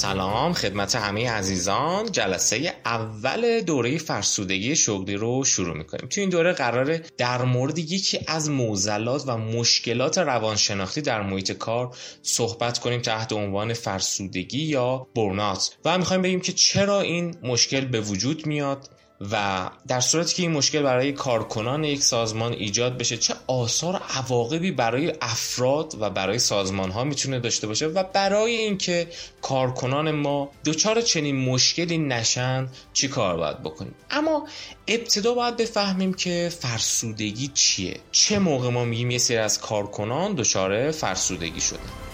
سلام خدمت همه عزیزان. جلسه اول دوره فرسودگی شغلی رو شروع می‌کنیم. تو این دوره قراره در مورد یکی از موزلات و مشکلات روانشناختی در محیط کار صحبت کنیم تحت عنوان فرسودگی یا برنات. و می‌خوایم بگیم که چرا این مشکل به وجود میاد؟ و در صورتی که این مشکل برای کارکنان یک سازمان ایجاد بشه چه آثار عواقبی برای افراد و برای سازمان ها می‌تونه داشته باشه و برای اینکه کارکنان ما دچار چنین مشکلی نشن چی کار باید بکنیم؟ اما ابتدا باید بفهمیم که فرسودگی چیه؟ چه موقع ما میگیم یه سری از کارکنان دچار فرسودگی شدن؟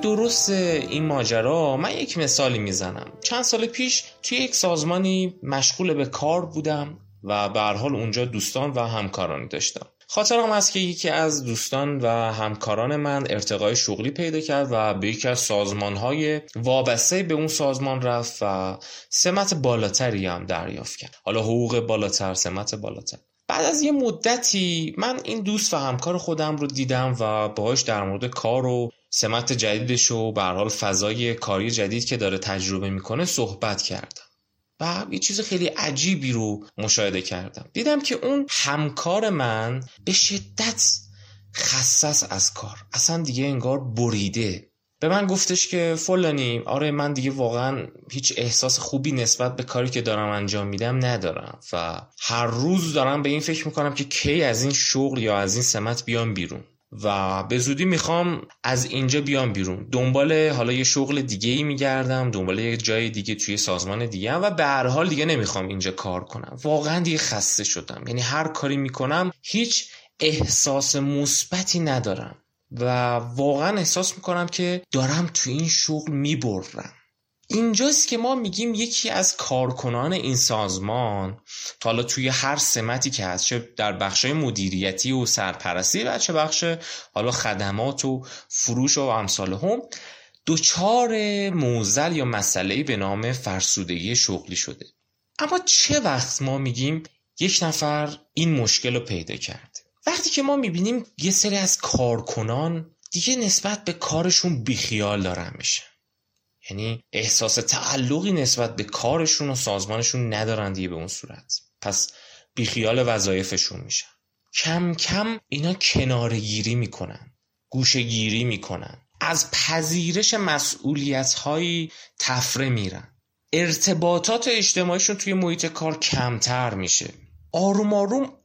درست این ماجرا من یک مثالی می‌زنم. چند سال پیش توی یک سازمانی مشغول به کار بودم و به حال اونجا دوستان و همکارانی داشتم. خاطرم است که یکی از دوستان و همکاران من ارتقای شغلی پیدا کرد و به یکی از سازمانهای وابسته به اون سازمان رفت و سمت بالاتری هم دریافت کرد. حالا حقوق بالاتر سمت بالاتر. بعد از یه مدتی من این دوست و همکار خودم رو دیدم و باهاش در مورد کار و سمت جدیدش و به حال فضای کاری جدید که داره تجربه می‌کنه صحبت کردم. و یه چیز خیلی عجیبی رو مشاهده کردم. دیدم که اون همکار من به شدت خصص از کار. اصلا دیگه انگار بریده. به من گفتش که فلانی آره من دیگه واقعا هیچ احساس خوبی نسبت به کاری که دارم انجام میدم ندارم. و هر روز دارم به این فکر می‌کنم که کی از این شغل یا از این سمت بیام بیرون. و به زودی می‌خوام از اینجا بیام بیرون. دنبال حالا یه شغل دیگه ای میگردم دنبال یه جای دیگه توی سازمان دیگه و به هر حال دیگه نمی‌خوام اینجا کار کنم. واقعا دیگه خسته شدم. یعنی هر کاری می‌کنم هیچ احساس مثبتی ندارم و واقعا احساس می‌کنم که دارم تو این شغل می‌برم. اینجاست که ما میگیم یکی از کارکنان این سازمان تا حالا توی هر سمتی که هست چه در بخش مدیریتی و سرپرستی و چه بخش حالا خدمات و فروش و امثال هم دوچار موزل یا مسئله به نام فرسودگی شغلی شده. اما چه وقت ما میگیم یک نفر این مشکل رو پیدا کرد؟ وقتی که ما می‌بینیم یه سری از کارکنان دیگه نسبت به کارشون بیخیال دارن میشن. یعنی احساس تعلقی نسبت به کارشون و سازمانشون ندارن دیگه به اون صورت. پس بیخیال وظایفشون میشن. کم کم اینا کنارگیری می‌کنن گوشگیری می‌کنن. از پذیرش مسئولیت هایی تفره میرن. ارتباطات اجتماعیشون توی محیط کار کمتر میشه. آروم آروم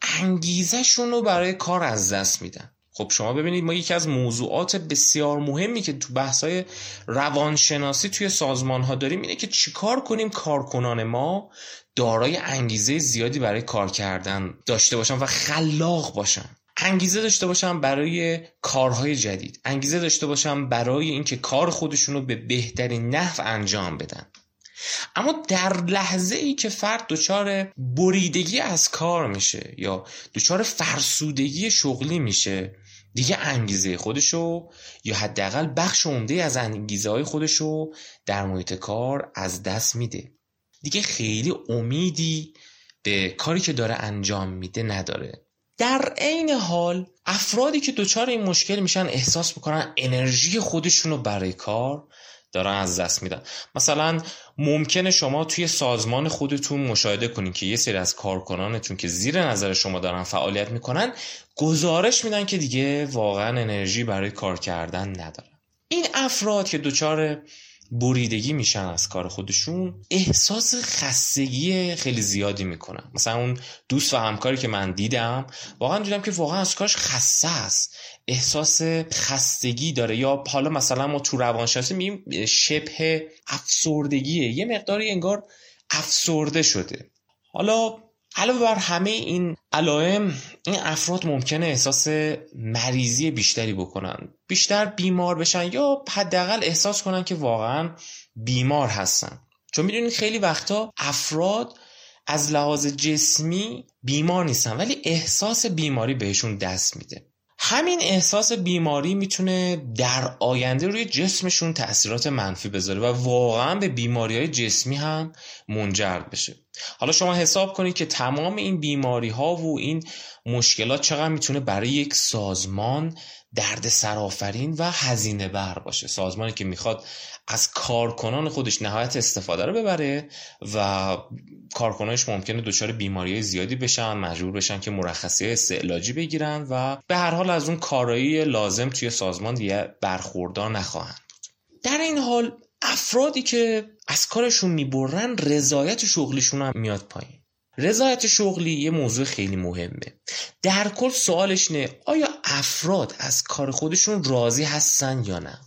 رو برای کار از دست میدن. خب شما ببینید ما یکی از موضوعات بسیار مهمی که تو بحثای روانشناسی توی سازمان ها داریم اینه که چیکار کنیم کارکنان ما دارای انگیزه زیادی برای کار کردن داشته باشن و خلاق باشن. انگیزه داشته باشن برای کارهای جدید. انگیزه داشته باشن برای اینکه کار خودشون رو به بهترین نحو انجام بدن. اما در لحظه ای که فرد دچار بریدگی از کار میشه یا دچار فرسودگی شغلی میشه دیگه انگیزه خودشو یا حداقل بخش عمده از انگیزه های خودشو در محیط کار از دست میده. دیگه خیلی امیدی به کاری که داره انجام میده نداره. در عین حال افرادی که دچار این مشکل میشن احساس می‌کنن انرژی خودشونو برای کار دارن از دست میدن. مثلا ممکنه شما توی سازمان خودتون مشاهده کنین که یه سری از کارکنانتون که زیر نظر شما دارن فعالیت می‌کنن گزارش میدن که دیگه واقعا انرژی برای کار کردن ندارن. این افراد که دچار بریدگی میشن از کار خودشون احساس خستگی خیلی زیادی می‌کنن. مثلا اون دوست و همکاری که من دیدم واقعا دیدم که واقعا از کارش خسته است. احساس خستگی داره. یا حالا مثلا ما تو روانشناسی میگیم شبه افسردگیه. یه مقداری انگار افسرده شده. حالا علاوه بر همه این علائم این افراد ممکنه احساس مریضی بیشتری بکنن. بیشتر بیمار بشن یا حداقل احساس کنن که واقعا بیمار هستن. چون می‌دونید خیلی وقتا افراد از لحاظ جسمی بیمار نیستن ولی احساس بیماری بهشون دست میده. همین احساس بیماری می‌تونه در آینده روی جسمشون تاثیرات منفی بذاره و واقعا به بیماری های جسمی هم منجر بشه. حالا شما حساب کنید که تمام این بیماری ها و این مشکلات چقدر می‌تونه برای یک سازمان درد سرافرین و هزینه بر باشه. سازمانی که می‌خواد از کارکنان خودش نهایت استفاده رو ببره و کارکنانش ممکنه دچار بیماری زیادی بشن مجبور بشن که مرخصی استعلاجی بگیرن و به هر حال از اون کارایی لازم توی سازمان دیگه برخوردار نخواهند در این حال افرادی که از کارشون می‌برن رضایت شغلیشون هم میاد پایین. رضایت شغلی یه موضوع خیلی مهمه. در کل سوالش نه آیا افراد از کار خودشون راضی هستن یا نه؟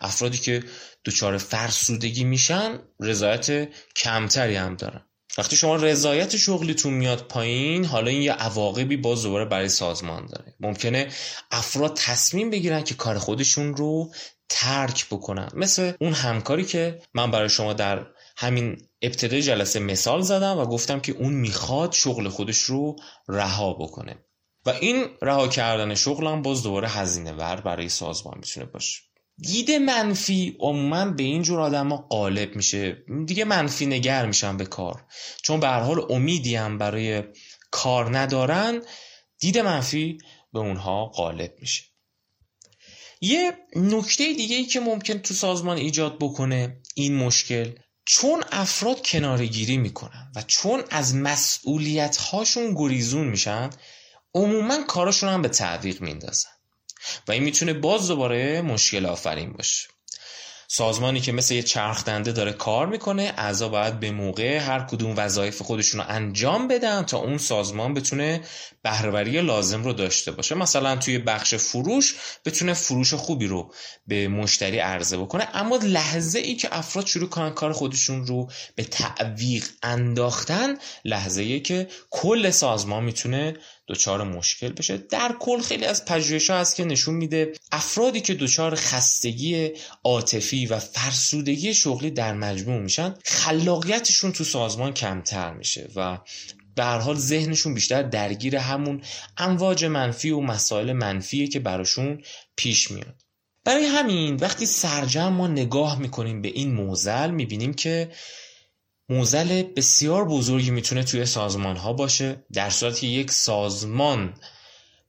افرادی که دچار فرسودگی میشن رضایت کمتری هم دارن. وقتی شما رضایت شغلیتون میاد پایین حالا این یه عواقبی باز دوباره برای سازمان داره. ممکنه افراد تصمیم بگیرن که کار خودشون رو ترک بکنن. مثل اون همکاری که من برای شما در همین ابتدای جلسه مثال زدم و گفتم که اون می‌خواد شغل خودش رو رها بکنه. و این رها کردن شغل هم باز دوباره هزینه ور برای سازمان می‌تونه باشه. دید منفی عموما به اینجور آدم ها غالب میشه. دیگه منفی نگر میشن به کار. چون به هر حال امیدی هم برای کار ندارن دید منفی به اونها غالب میشه. یه نکته دیگه ای که ممکن تو سازمان ایجاد بکنه این مشکل چون افراد کنارگیری می‌کنن و چون از مسئولیت هاشون گریزون میشن عموما کارشون هم به تعویق میندازن و این می‌تونه باز دوباره مشکل آفرین باشه. سازمانی که مثل یه چرخدنده داره کار می‌کنه اعضا باید به موقع هر کدوم وظایف خودشون رو انجام بدن تا اون سازمان بتونه بهرهوری لازم رو داشته باشه. مثلا توی بخش فروش بتونه فروش خوبی رو به مشتری عرضه بکنه اما لحظه ای که افراد شروع کنن کار خودشون رو به تعویق انداختن لحظه ای که کل سازمان می‌تونه دچار مشکل بشه. در کل خیلی از پژوهش ها هست که نشون میده افرادی که دچار خستگی عاطفی و فرسودگی شغلی در مجموع میشن خلاقیتشون تو سازمان کمتر میشه و به هر حال ذهنشون بیشتر درگیر همون امواج منفی و مسائل منفیه که براشون پیش میاد. برای همین وقتی سرجم ما نگاه می‌کنیم به این موزل می‌بینیم که موزل بسیار بزرگی می‌تونه توی سازمان ها باشه در صورتی یک سازمان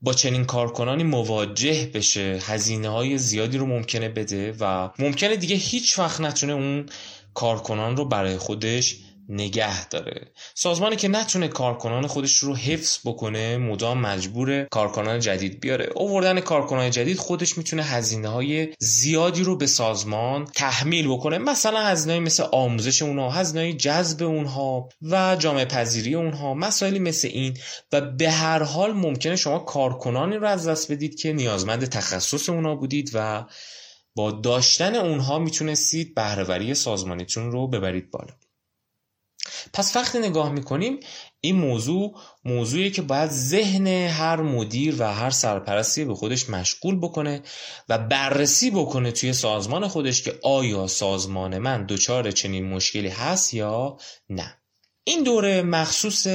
با چنین کارکنانی مواجه بشه هزینه های زیادی رو ممکنه بده و ممکنه دیگه هیچ وقت نتونه اون کارکنان رو برای خودش نگه داره. سازمانی که نتونه کارکنان خودش رو حفظ بکنه مدام مجبور کارکنان جدید بیاره. اووردن کارکنان جدید خودش می‌تونه هزینه های زیادی رو به سازمان تحمیل بکنه. مثلا هزینه مثل آموزش اونها هزینه جذب اونها و جامعه پذیری اونها مسائلی مثل این. و به هر حال ممکنه شما کارکنانی رو از دست بدید که نیازمند تخصص اونها بودید و با داشتن اونها می‌تونستید بهرهوری سازمانیتون رو ببرید بالا. پس وقتی نگاه می‌کنیم این موضوع موضوعی که باید ذهن هر مدیر و هر سرپرستی به خودش مشغول بکنه و بررسی بکنه توی سازمان خودش که آیا سازمان من دچار چنین مشکلی هست یا نه. این دوره مخصوص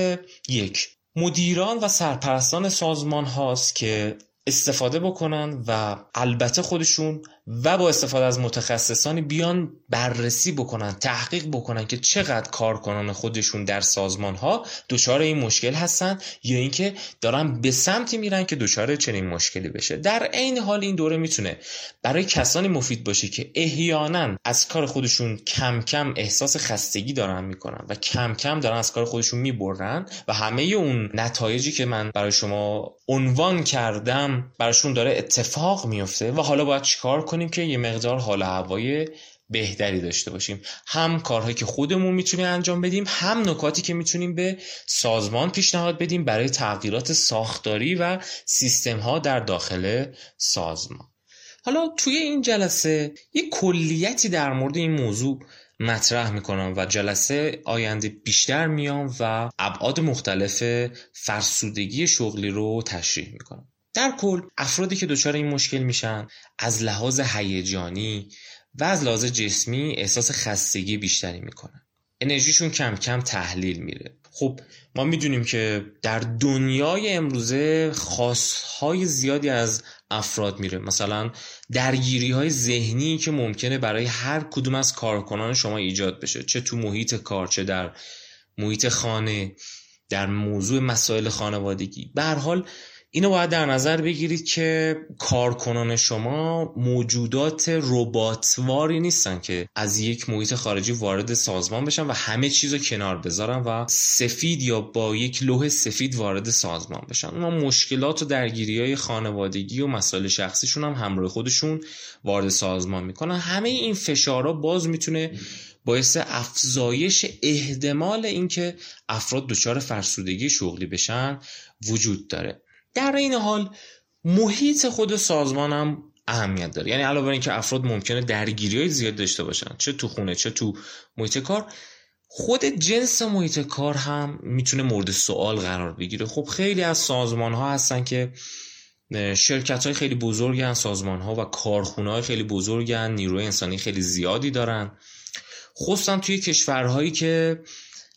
یک مدیران و سرپرستان سازمان هاست که استفاده بکنن و البته خودشون و با استفاده از متخصصانی بیان بررسی بکنن تحقیق بکنن که چقدر کارکنان خودشون در سازمان ها دچار این مشکل هستن یا اینکه دارن به سمتی میرن که دچار چنین مشکلی بشه. در عین حال این دوره می‌تونه برای کسانی مفید باشه که احیانا از کار خودشون کم کم احساس خستگی دارن می‌کنن و کم کم دارن از کار خودشون می‌برن و همه اون نتایجی که من برای شما عنوان کردم براشون داره اتفاق میفته و حالا باید چیکار کنیم که یه مقدار حال هوای بهتری داشته باشیم. هم کارهایی که خودمون می‌تونیم انجام بدیم هم نکاتی که می‌تونیم به سازمان پیشنهاد بدیم برای تغییرات ساختاری و سیستم ها در داخل سازمان. حالا توی این جلسه یه کلیتی در مورد این موضوع مطرح می‌کنم و جلسه آینده بیشتر میام و ابعاد مختلف فرسودگی شغلی رو تشریح می‌کنم. در کل افرادی که دچار این مشکل میشن از لحاظ هیجانی و از لحاظ جسمی احساس خستگی بیشتری می‌کنن. انرژیشون کم کم تحلیل میره. خب ما می‌دونیم که در دنیای امروزه خاصهای زیادی از افراد میره. مثلا درگیری های ذهنی که ممکنه برای هر کدوم از کارکنان شما ایجاد بشه. چه تو محیط کار چه در محیط خانه در موضوع مسائل خانوادگی. به حال اینو باید در نظر بگیرید که کارکنان شما موجودات رباتواری نیستن که از یک محیط خارجی وارد سازمان بشن و همه چیز رو کنار بذارن و سفید یا با یک لوح سفید وارد سازمان بشن. اونا مشکلات و درگیری های خانوادگی و مسائل شخصیشون هم همراه خودشون وارد سازمان می‌کنن. همه این فشارها باز می‌تونه باعث افزایش احتمال اینکه افراد دچار فرسودگی شغلی بشن وجود داره. در این حال محیط خود سازمان هم اهمیت داره. یعنی علاوه بر اینکه افراد ممکنه درگیری های زیاد داشته باشن چه تو خونه چه تو محیط کار خود جنس محیط کار هم می‌تونه مورد سوال قرار بگیره. خب خیلی از سازمان ها هستن که شرکت های خیلی بزرگن سازمان ها و کارخونه های خیلی بزرگن نیروی انسانی خیلی زیادی دارن. خصوصا توی کشورهایی که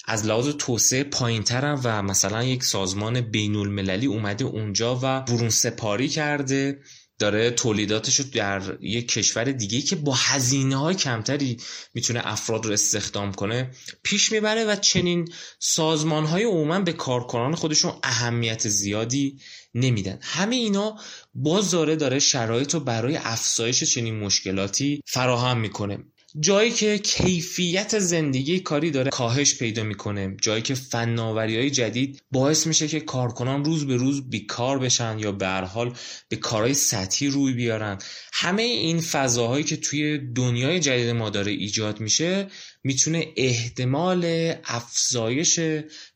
از لحاظ توسعه پایینترن و مثلا یک سازمان بین المللی اومده اونجا و برون سپاری کرده داره تولیداتش رو در یک کشور دیگه که با هزینه های کمتری می‌تونه افراد رو استخدام کنه پیش می‌بره و چنین سازمان های عموما به کارکنان خودشون اهمیت زیادی نمیدن. همه اینا باز داره داره شرایط رو برای افزایش چنین مشکلاتی فراهم می‌کنه. جایی که کیفیت زندگی کاری داره کاهش پیدا می‌کنه. جایی که فناوری های جدید باعث میشه که کارکنان روز به روز بیکار بشن یا به هر حال به کارهای سطحی روی بیارن. همه این فضاهایی که توی دنیای جدید ما داره ایجاد میشه می‌تونه احتمال افزایش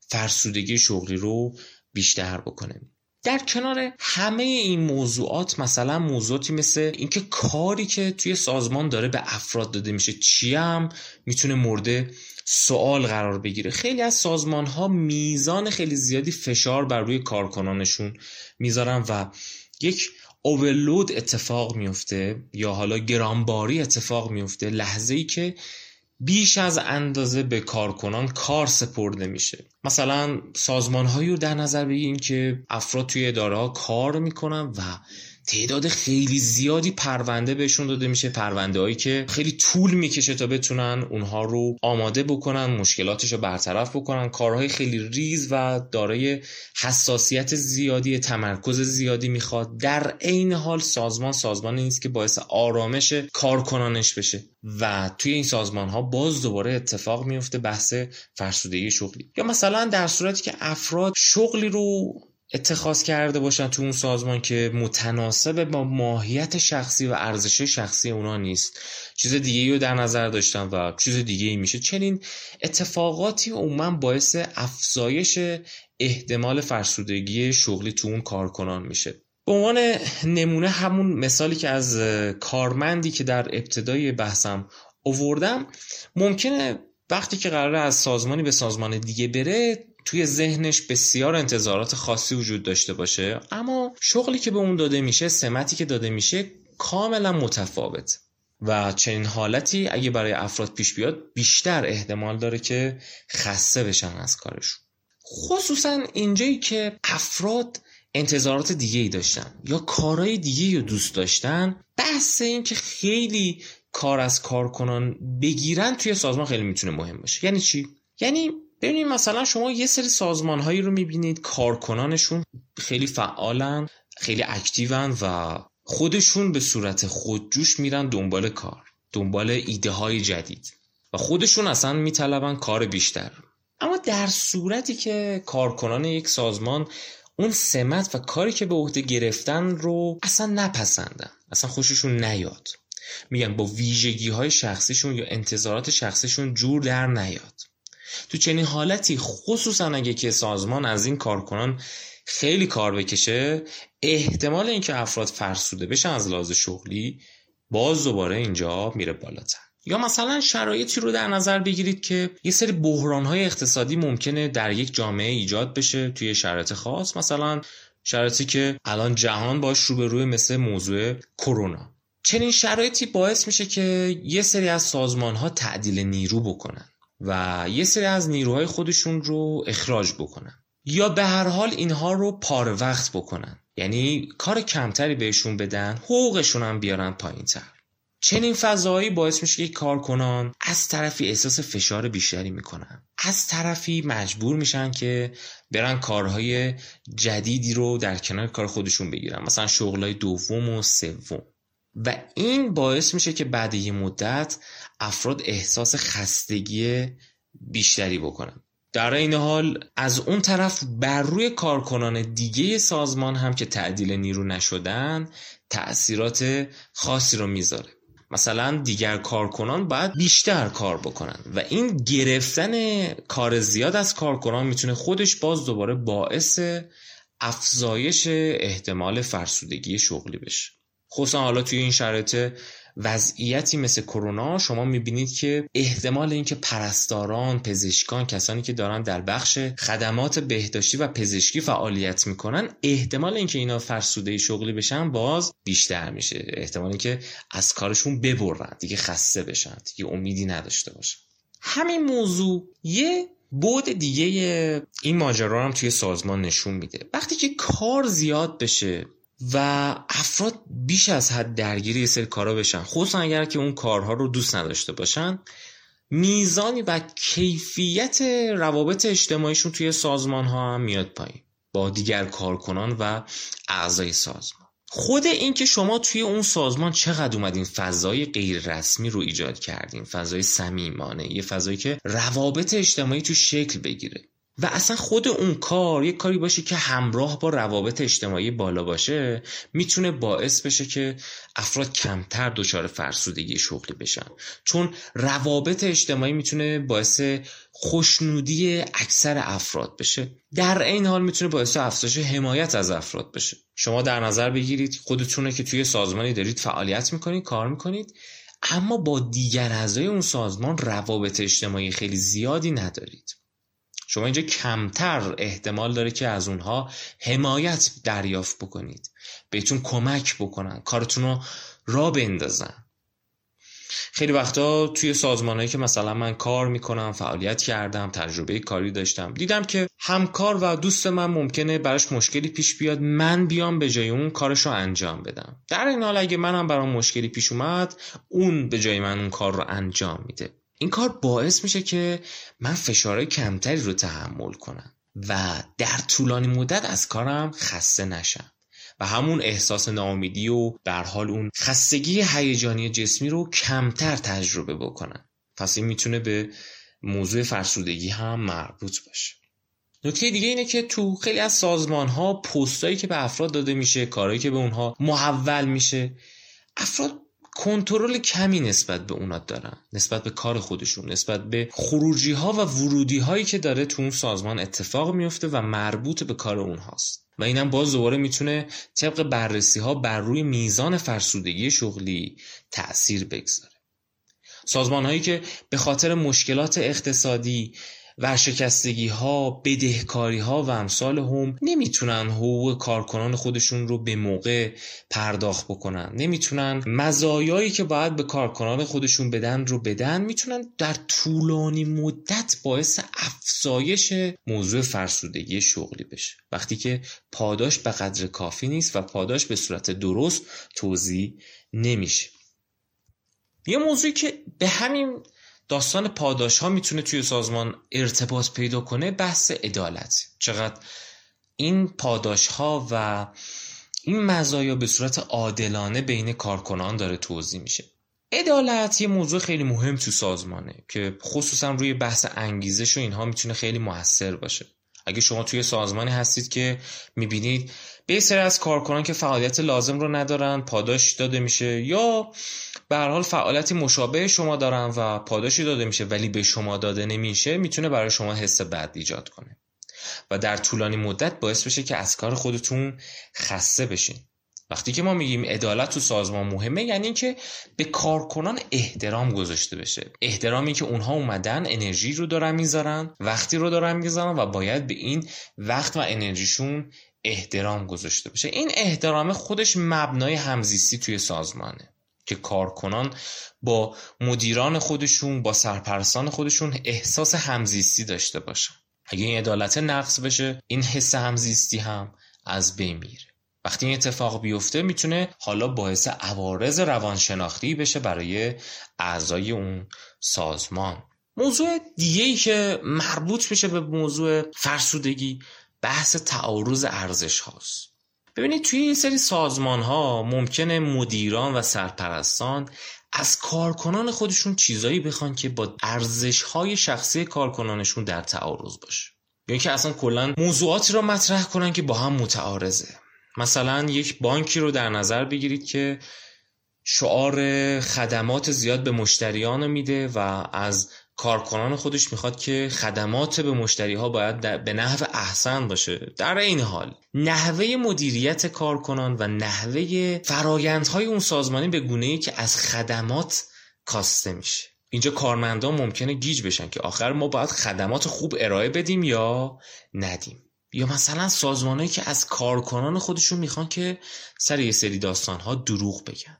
فرسودگی شغلی رو بیشتر بکنه. در کنار همه این موضوعات مثلا موضوعاتی مثل اینکه کاری که توی سازمان داره به افراد داده میشه چی هم می‌تونه مورد سوال قرار بگیره. خیلی از سازمان ها میزان خیلی زیادی فشار بر روی کارکنانشون می‌ذارن و یک اوورلود اتفاق میفته یا حالا گرانباری اتفاق میفته. لحظه ای که بیش از اندازه به کارکنان کار سپرده میشه. مثلا سازمان هایی رو در نظر بگیریم که افراد توی اداره کار می‌کنن و تعداد خیلی زیادی پرونده بهشون داده میشه پرونده هایی که خیلی طول می‌کشه تا بتونن اونها رو آماده بکنن مشکلاتش رو برطرف بکنن. کارهای خیلی ریز و دارای حساسیت زیادی تمرکز زیادی می‌خواد. در عین حال سازمان سازمان نیست که باعث آرامش کارکنانش بشه و توی این سازمان ها باز دوباره اتفاق میفته بحث فرسودگی شغلی. یا مثلا در صورتی که افراد شغلی رو اتخاذ کرده باشن تو اون سازمان که متناسب با ماهیت شخصی و ارزش شخصی اونا نیست. چیز دیگه رو در نظر داشتن و چیز دیگه ای میشه. چنین اتفاقاتی عموما باعث افزایش احتمال فرسودگی شغلی تو اون کارکنان میشه. به عنوان نمونه همون مثالی که از کارمندی که در ابتدای بحثم اووردم ممکنه وقتی که قراره از سازمانی به سازمان دیگه بره توی ذهنش بسیار انتظارات خاصی وجود داشته باشه اما شغلی که به اون داده میشه سمتی که داده میشه کاملا متفاوت. و چنین حالتی اگه برای افراد پیش بیاد بیشتر احتمال داره که خسته بشن از کارشون. خصوصا اینجایی که افراد انتظارات دیگه ای داشتن یا کارهای دیگه رو دوست داشتن بحث این که خیلی کار از کارکنان بگیرن توی سازمان خیلی می‌تونه مهم باشه. یعنی چی؟ یعنی ببینید مثلا شما یه سری سازمان هایی رو می‌بینید کارکنانشون خیلی فعالن خیلی اکتیون و خودشون به صورت خودجوش میرن دنبال کار دنبال ایده های جدید و خودشون اصلا میطلبن کار بیشتر. اما در صورتی که کارکنان یک سازمان اون سمت و کاری که به عهده گرفتن رو اصلا نپسندن اصلا خوششون نیاد. میگن با ویژگی های شخصیشون یا انتظارات شخصیشون جور در نیاد. تو چنین حالتی خصوصا اگه که سازمان از این کارکنان خیلی کار بکشه احتمال اینکه افراد فرسوده بشن از لحاظ شغلی باز دوباره اینجا میره بالاتر. یا مثلا شرایطی رو در نظر بگیرید که یه سری بحرانهای اقتصادی ممکنه در یک جامعه ایجاد بشه توی شرایط خاص. مثلا شرایطی که الان جهان باش روبروی مثل موضوع کرونا. چنین شرایطی باعث میشه که یه سری از سازمان ها تعدیل نیرو بکنن. و یه سری از نیروهای خودشون رو اخراج بکنن. یا به هر حال اینها رو پار وقت بکنن. یعنی کار کمتری بهشون بدن حقوقشون هم بیارن پایین تر. چنین فضایی باعث میشه که کارکنان از طرفی احساس فشار بیشتری می‌کنن. از طرفی مجبور میشن که برن کارهای جدیدی رو در کنار کار خودشون بگیرن. مثلا شغلای دوم و سوم. و این باعث میشه که بعد یه مدت افراد احساس خستگی بیشتری بکنن. در این حال از اون طرف بر روی کارکنان دیگه سازمان هم که تعدیل نیرو نشدن تأثیرات خاصی رو می‌ذاره. مثلا دیگر کارکنان باید بیشتر کار بکنن و این گرفتن کار زیاد از کارکنان می‌تونه خودش باز دوباره باعث افزایش احتمال فرسودگی شغلی بشه. خصوصا حالا توی این شرایط وضعیتی مثل کرونا شما می‌بینید که احتمال اینکه پرستاران، پزشکان، کسانی که دارن در بخش خدمات بهداشتی و پزشکی فعالیت می‌کنن احتمال اینکه اینا فرسوده شغلی بشن باز بیشتر میشه. احتمال اینکه از کارشون ببرن دیگه خسته بشن دیگه امیدی نداشته باشن. همین موضوع یه بود دیگه این ماجرا هم توی سازمان نشون میده. وقتی که کار زیاد بشه و افراد بیش از حد درگیری یه سری کارا بشن. خصوصا اگر که اون کارها رو دوست نداشته باشن. میزانی و کیفیت روابط اجتماعیشون توی سازمان ها هم میاد پایین. با دیگر کارکنان و اعضای سازمان. خود این که شما توی اون سازمان چقدر اومدین فضای غیر رسمی رو ایجاد کردین فضای صمیمانه یه فضایی که روابط اجتماعی تو شکل بگیره. و اصلا خود اون کار یک کاری باشه که همراه با روابط اجتماعی بالا باشه می‌تونه باعث بشه که افراد کمتر دچار فرسودگی شغلی بشن. چون روابط اجتماعی می‌تونه باعث خوشنودی اکثر افراد بشه. در این حال می‌تونه باعث افزایش حمایت از افراد بشه. شما در نظر بگیرید خودتونه که توی سازمانی دارید فعالیت می‌کنید کار می‌کنید اما با دیگر اعضای اون سازمان روابط اجتماعی خیلی زیادی ندارید. شما اینجا کمتر احتمال داره که از اونها حمایت دریافت بکنید. بهتون کمک بکنن کارتون رو را بندازن. خیلی وقتا توی سازمانهایی که مثلا من کار می‌کنم فعالیت کردم تجربه کاری داشتم دیدم که همکار و دوست من ممکنه براش مشکلی پیش بیاد من بیام به جای اون کارش رو انجام بدم. در این حال اگه منم برام مشکلی پیش اومد اون به جای من اون کار رو انجام میده. این کار باعث میشه که من فشارهای کمتری رو تحمل کنم و در طولانی مدت از کارم خسته نشم و همون احساس ناامیدی و در حال اون خستگی هیجانی جسمی رو کمتر تجربه بکنم. پس این می‌تونه به موضوع فرسودگی هم مربوط باشه. نکته دیگه اینه که تو خیلی از سازمان ها پستایی که به افراد داده میشه کارهایی که به اونها محول میشه افراد کنترل کمی نسبت به اونا دارن. نسبت به کار خودشون نسبت به خروجی ها و ورودی هایی که داره تو اون سازمان اتفاق میفته و مربوط به کار اونهاست. و اینم باز دوباره می‌تونه طبق بررسی ها بر روی میزان فرسودگی شغلی تأثیر بگذاره. سازمان هایی که به خاطر مشکلات اقتصادی ورشکستگی ها بدهکاری ها و امثال هم نمی‌تونن حقوق کارکنان خودشون رو به موقع پرداخت بکنن. نمی‌تونن مزایایی که باید به کارکنان خودشون بدن رو بدن می‌تونن در طولانی مدت باعث افزایش موضوع فرسودگی شغلی بشه. وقتی که پاداش به قدر کافی نیست و پاداش به صورت درست توضیح نمیشه. یه موضوعی که به همین داستان پاداش ها می‌تونه توی سازمان ارتباط پیدا کنه بحث عدالت. چقدر این پاداش ها و این مزایا به صورت عادلانه بین کارکنان داره توضیح میشه. عدالت یه موضوع خیلی مهم تو سازمانه که خصوصا روی بحث انگیزش و اینها می‌تونه خیلی موثر باشه. اگه شما توی سازمانی هستید که می‌بینید به سری از کارکنان که فعالیت لازم رو ندارن پاداش داده میشه یا به هر حال فعالیتی مشابه شما دارن و پاداشی داده میشه ولی به شما داده نمیشه می‌تونه برای شما حس بد ایجاد کنه. و در طولانی مدت باعث بشه که از کار خودتون خسته بشین. وقتی که ما میگیم عدالت تو سازمان مهمه یعنی که به کارکنان احترام گذاشته بشه. احترامی که اونها اومدن انرژی رو دارن می‌ذارن وقتی رو دارن می‌ذارن و باید به این وقت و انرژیشون احترام گذاشته بشه. این احترام خودش مبنای همزیستی توی سازمانه که کارکنان با مدیران خودشون با سرپرستان خودشون احساس همزیستی داشته باشن. اگه این عدالت نقص بشه این حس همزیستی هم از بین میره. وقتی این اتفاق بیفته می‌تونه حالا باعث عوارض روانشناختی بشه برای اعضای اون سازمان. موضوع دیگه ای که مربوط میشه به موضوع فرسودگی بحث تعارض ارزش هاست. ببینید توی یه سری سازمان ها ممکنه مدیران و سرپرستان از کارکنان خودشون چیزایی بخوان که با ارزش های شخصی کارکنانشون در تعارض باشه. یا که اصلا کلا موضوعاتی را مطرح کنن که با هم متعارضه. مثلا یک بانکی رو در نظر بگیرید که شعار خدمات زیاد به مشتریان میده و از کارکنان خودش می‌خواد که خدمات به مشتری ها باید به نحو احسن باشه. در این حال نحوه مدیریت کارکنان و نحوه فرایندهای اون سازمانی به گونه ای که از خدمات کاسته میشه. اینجا کارمندان ممکنه گیج بشن که آخر ما باید خدمات خوب ارائه بدیم یا ندیم. یا مثلا سازمانهایی که از کارکنان خودشون می‌خوان که سر یه سری داستان ها دروغ بگن.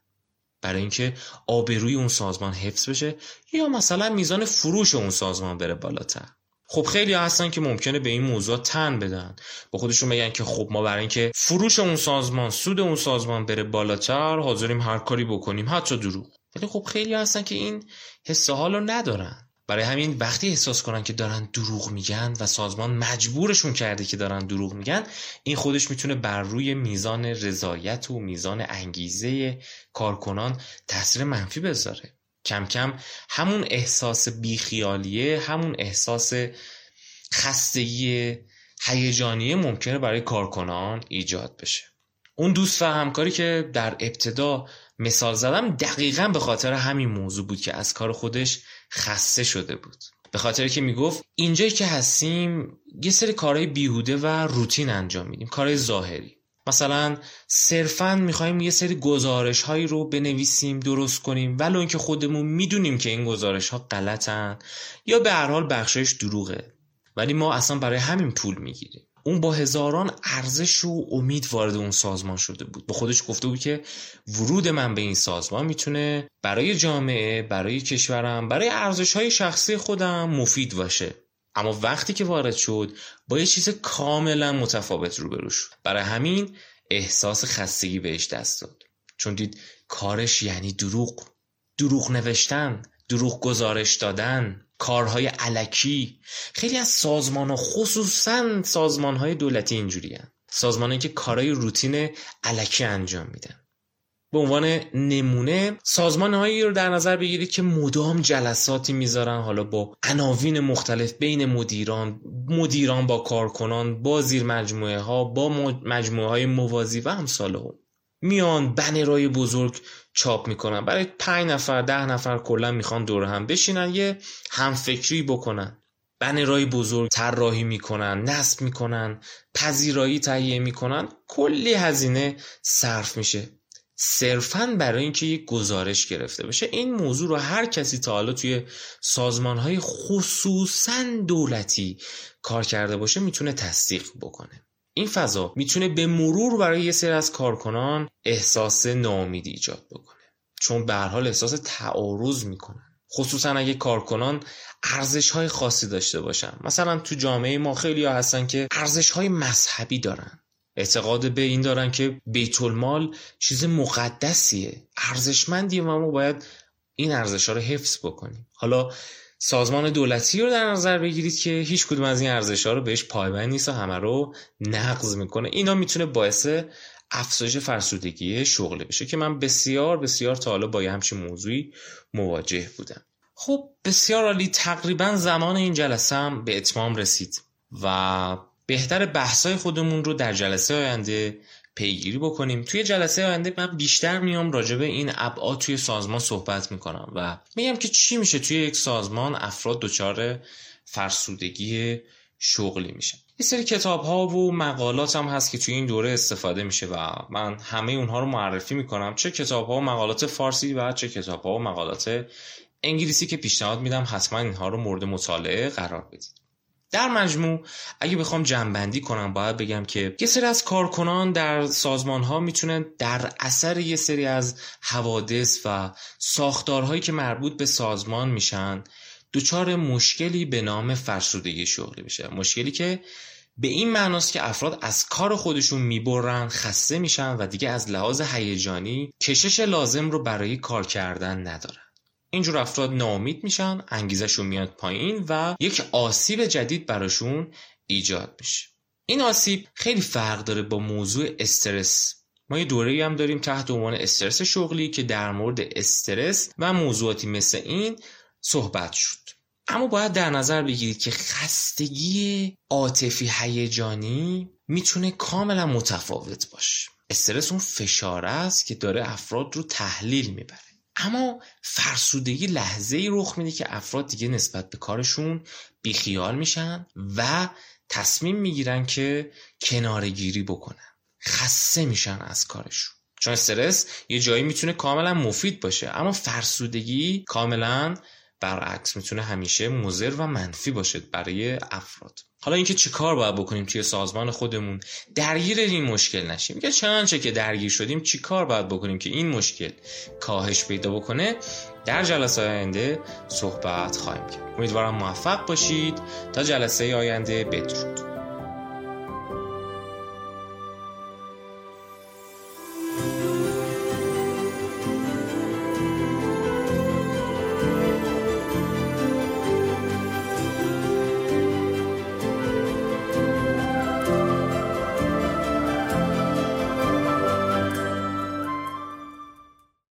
برای اینکه آبروی اون سازمان حفظ بشه یا مثلا میزان فروش اون سازمان بره بالاتر. خب خیلی هستن که ممکنه به این موضوع تن بدن. با خودشون بگن که خب ما برای اینکه فروش اون سازمان سود اون سازمان بره بالاتر حاضریم هر کاری بکنیم. حتی دروغ. ولی خب خیلی هستن که این حس حال رو ندارن. برای همین وقتی احساس کنن که دارن دروغ میگن و سازمان مجبورشون کرده که دارن دروغ میگن این خودش می‌تونه بر روی میزان رضایت و میزان انگیزه کارکنان تاثیر منفی بذاره. کم کم همون احساس بیخیالیه همون احساس خستگی هیجانی ممکنه برای کارکنان ایجاد بشه. اون دوست و همکاری که در ابتدا مثال زدم دقیقا به خاطر همین موضوع بود که از کار خودش خسته شده بود. به خاطر که می‌گفت اینجایی که هستیم یه سری کارهای بیهوده و روتین انجام میدیم کارهای ظاهری. مثلا صرفا می‌خوایم یه سری گزارش هایی رو بنویسیم درست کنیم ولو اینکه خودمون می‌دونیم که این گزارش ها غلطن یا به هر حال بخشایش دروغه. ولی ما اصلا برای همین پول می‌گیریم. اون با هزاران ارزش و امید وارد اون سازمان شده بود. به خودش گفته بود که ورود من به این سازمان می‌تونه برای جامعه برای کشورم برای ارزش های شخصی خودم مفید باشه. اما وقتی که وارد شد با یه چیز کاملا متفاوت روبرو شد. برای همین احساس خستگی بهش دست داد. چون دید کارش یعنی دروغ. دروغ نوشتن دروغ گزارش دادن. کارهای علکی. خیلی از سازمان ها خصوصا سازمان های دولتی اینجوری هن. سازمان که کارهای روتین علکی انجام میدن. به عنوان نمونه سازمان هایی رو در نظر بگیرید که مدام جلساتی می‌ذارن حالا با عناوین مختلف بین مدیران مدیران با کارکنان با زیر مجموعه ها با مجموعه های موازی و همساله هم میان بنرای بزرگ چاپ می‌کنن. برای پنج نفر ده نفر کلا می‌خوان دور هم بشینن یه همفکری بکنن. بنرای بزرگ طراحی می‌کنن نصب می‌کنن پذیرایی تهیه می‌کنن. کلی هزینه صرف میشه. صرفا برای اینکه یک گزارش گرفته بشه. این موضوع رو هر کسی تا حالا توی سازمان های خصوصا دولتی کار کرده باشه می‌تونه تصدیق بکنه. این فضا می‌تونه به مرور برای یه سری از کارکنان احساس ناامیدی ایجاد بکنه. چون به حال احساس تعارض می‌کنن. خصوصا اگه کارکنان ارزش های خاصی داشته باشن. مثلا تو جامعه ما خیلی ها هستن که ارزش های مذهبی دارن. اعتقاد به این دارن که بیت المال چیز مقدسیه. ارزشمندیه و ما باید این ارزش ها رو حفظ بکنیم. حالا سازمان دولتی رو در نظر بگیرید که هیچ کدوم از این ارزش ها رو بهش پایبند نیست و همه رو نقض می‌کنه. اینا می‌تونه باعث افزایش فرسودگی شغلی بشه که من بسیار بسیار تا حالا با یه همچین موضوعی مواجه بودم. خب بسیار عالی. تقریبا زمان این جلسه هم به اتمام رسید و بهتر بحثای خودمون رو در جلسه آینده پیگیری بکنیم. توی جلسه آینده من بیشتر میام راجع به این ابعاد توی سازمان صحبت می‌کنم و میگم که چی میشه توی یک سازمان افراد دچار فرسودگی شغلی میشن. یه سری کتاب ها و مقالات هم هست که توی این دوره استفاده میشه و من همه اونها رو معرفی می‌کنم. چه کتاب ها و مقالات فارسی و چه کتاب ها و مقالات انگلیسی که پیشنهاد میدم حتما اینها رو مورد مطالعه قرار بدید. در مجموع اگه بخوام جنبندی کنم باید بگم که یه سری از کارکنان در سازمان ها می‌تونن در اثر یه سری از حوادث و ساختارهایی که مربوط به سازمان میشن دچار مشکلی به نام فرسودگی شغلی بشه. مشکلی که به این معناست که افراد از کار خودشون می‌برن خسته میشن و دیگه از لحاظ هیجانی کشش لازم رو برای کار کردن ندارن. اینجور افراد ناامید میشن انگیزشون میاد پایین و یک آسیب جدید براشون ایجاد میشه. این آسیب خیلی فرق داره با موضوع استرس. ما یه دوره هم داریم تحت عنوان استرس شغلی که در مورد استرس و موضوعاتی مثل این صحبت شد. اما باید در نظر بگیرید که خستگی عاطفی هیجانی می‌تونه کاملا متفاوت باشه. استرس اون فشار است که داره افراد رو تحلیل می‌بره. اما فرسودگی لحظه ای رخ میده که افراد دیگه نسبت به کارشون بیخیال میشن و تصمیم می‌گیرن که کنارگیری بکنن. خسته میشن از کارشون. چون استرس یه جایی می‌تونه کاملا مفید باشه اما فرسودگی کاملا برعکس می‌تونه همیشه مضر و منفی باشه برای افراد. حالا اینکه چه کار باید بکنیم توی سازمان خودمون؟ درگیر این مشکل نشیم. یا چنانچه که درگیر شدیم چی کار باید بکنیم که این مشکل کاهش پیدا بکنه؟ در جلسه آینده صحبت خواهیم کرد. امیدوارم موفق باشید. تا جلسه آینده بدرود.